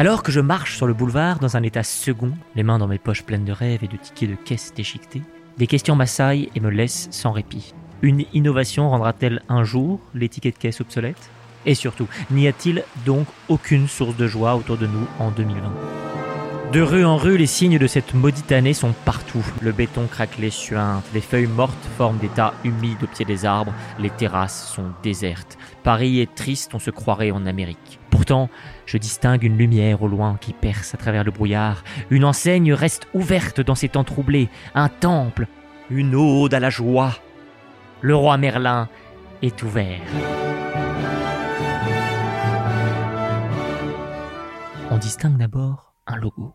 Alors que je marche sur le boulevard dans un état second, les mains dans mes poches pleines de rêves et de tickets de caisse déchiquetés, des questions m'assaillent et me laissent sans répit. Une innovation rendra-t-elle un jour les tickets de caisse obsolètes? Et surtout, n'y a-t-il donc aucune source de joie autour de nous en 2020 de rue en rue, les signes de cette maudite année sont partout. Le béton craquelé suinte, les feuilles mortes forment des tas humides au pied des arbres, les terrasses sont désertes. Paris est triste, on se croirait en Amérique. Je distingue une lumière au loin qui perce à travers le brouillard. Une enseigne reste ouverte dans ces temps troublés. Un temple, une ode à la joie. Le roi Merlin est ouvert. On distingue d'abord un logo.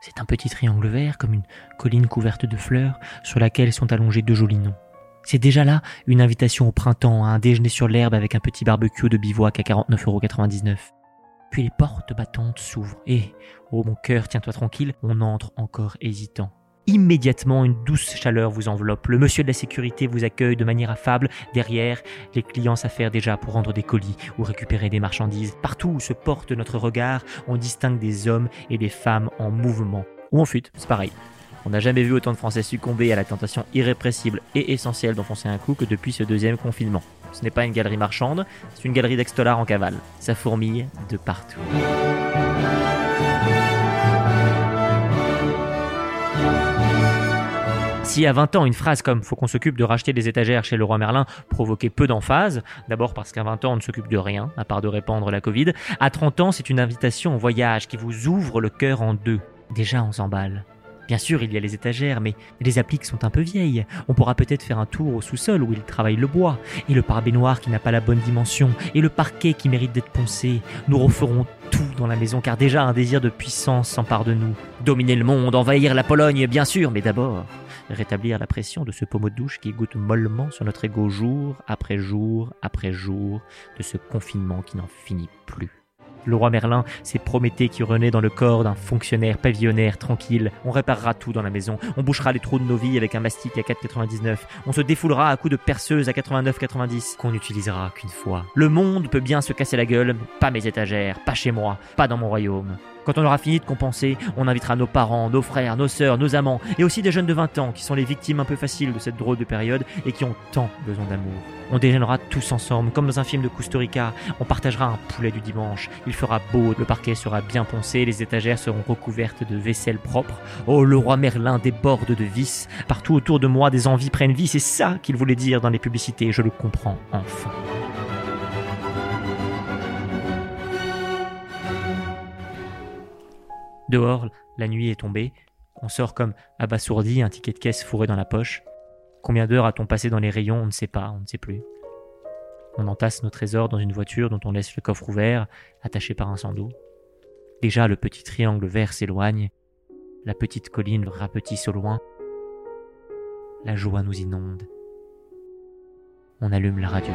C'est un petit triangle vert comme une colline couverte de fleurs sur laquelle sont allongés deux jolis noms. C'est déjà là une invitation au printemps à un déjeuner sur l'herbe avec un petit barbecue de bivouac à 49,99€. Puis les portes battantes s'ouvrent et, oh mon cœur, tiens-toi tranquille, on entre encore hésitant. Immédiatement, une douce chaleur vous enveloppe. Le monsieur de la sécurité vous accueille de manière affable. Derrière, les clients s'affairent déjà pour rendre des colis ou récupérer des marchandises. Partout où se porte notre regard, on distingue des hommes et des femmes en mouvement. Ou en fuite, c'est pareil. On n'a jamais vu autant de Français succomber à la tentation irrépressible et essentielle d'enfoncer un coup que depuis ce deuxième confinement. Ce n'est pas une galerie marchande, c'est une galerie dex en cavale. Ça fourmille de partout. Si à 20 ans, une phrase comme faut qu'on s'occupe de racheter des étagères chez le roi Merlin provoquait peu d'emphase, d'abord parce qu'à 20 ans, on ne s'occupe de rien, à part de répandre la Covid, à 30 ans, c'est une invitation au voyage qui vous ouvre le cœur en deux. Déjà, on s'emballe. Bien sûr, il y a les étagères, mais les appliques sont un peu vieilles. On pourra peut-être faire un tour au sous-sol où il travaille le bois, et le pare-baignoire qui n'a pas la bonne dimension, et le parquet qui mérite d'être poncé. Nous referons tout dans la maison, car déjà un désir de puissance s'empare de nous. Dominer le monde, envahir la Pologne, bien sûr, mais d'abord, rétablir la pression de ce pommeau de douche qui goûte mollement sur notre ego jour après jour après jour de ce confinement qui n'en finit plus. Le roi Merlin, c'est Prométhée qui renaît dans le corps d'un fonctionnaire pavillonnaire tranquille. On réparera tout dans la maison. On bouchera les trous de nos vies avec un mastic à 4,99. On se défoulera à coups de perceuse à 89,90 qu'on n'utilisera qu'une fois. Le monde peut bien se casser la gueule, pas mes étagères, pas chez moi, pas dans mon royaume. Quand on aura fini de compenser, on invitera nos parents, nos frères, nos sœurs, nos amants, et aussi des jeunes de 20 ans qui sont les victimes un peu faciles de cette drôle de période et qui ont tant besoin d'amour. On déjeunera tous ensemble, comme dans un film de Kusturica. On partagera un poulet du dimanche. Il fera beau, le parquet sera bien poncé, les étagères seront recouvertes de vaisselle propre. Oh, le roi Merlin déborde de vices. Partout autour de moi, des envies prennent vie. C'est ça qu'il voulait dire dans les publicités. Je le comprends enfin. Dehors, la nuit est tombée. On sort comme abasourdi, un ticket de caisse fourré dans la poche. Combien d'heures a-t-on passé dans les rayons On ne sait pas, on ne sait plus. On entasse nos trésors dans une voiture dont on laisse le coffre ouvert, attaché par un sando. Déjà le petit triangle vert s'éloigne, la petite colline rapetisse au loin. La joie nous inonde. On allume la radio.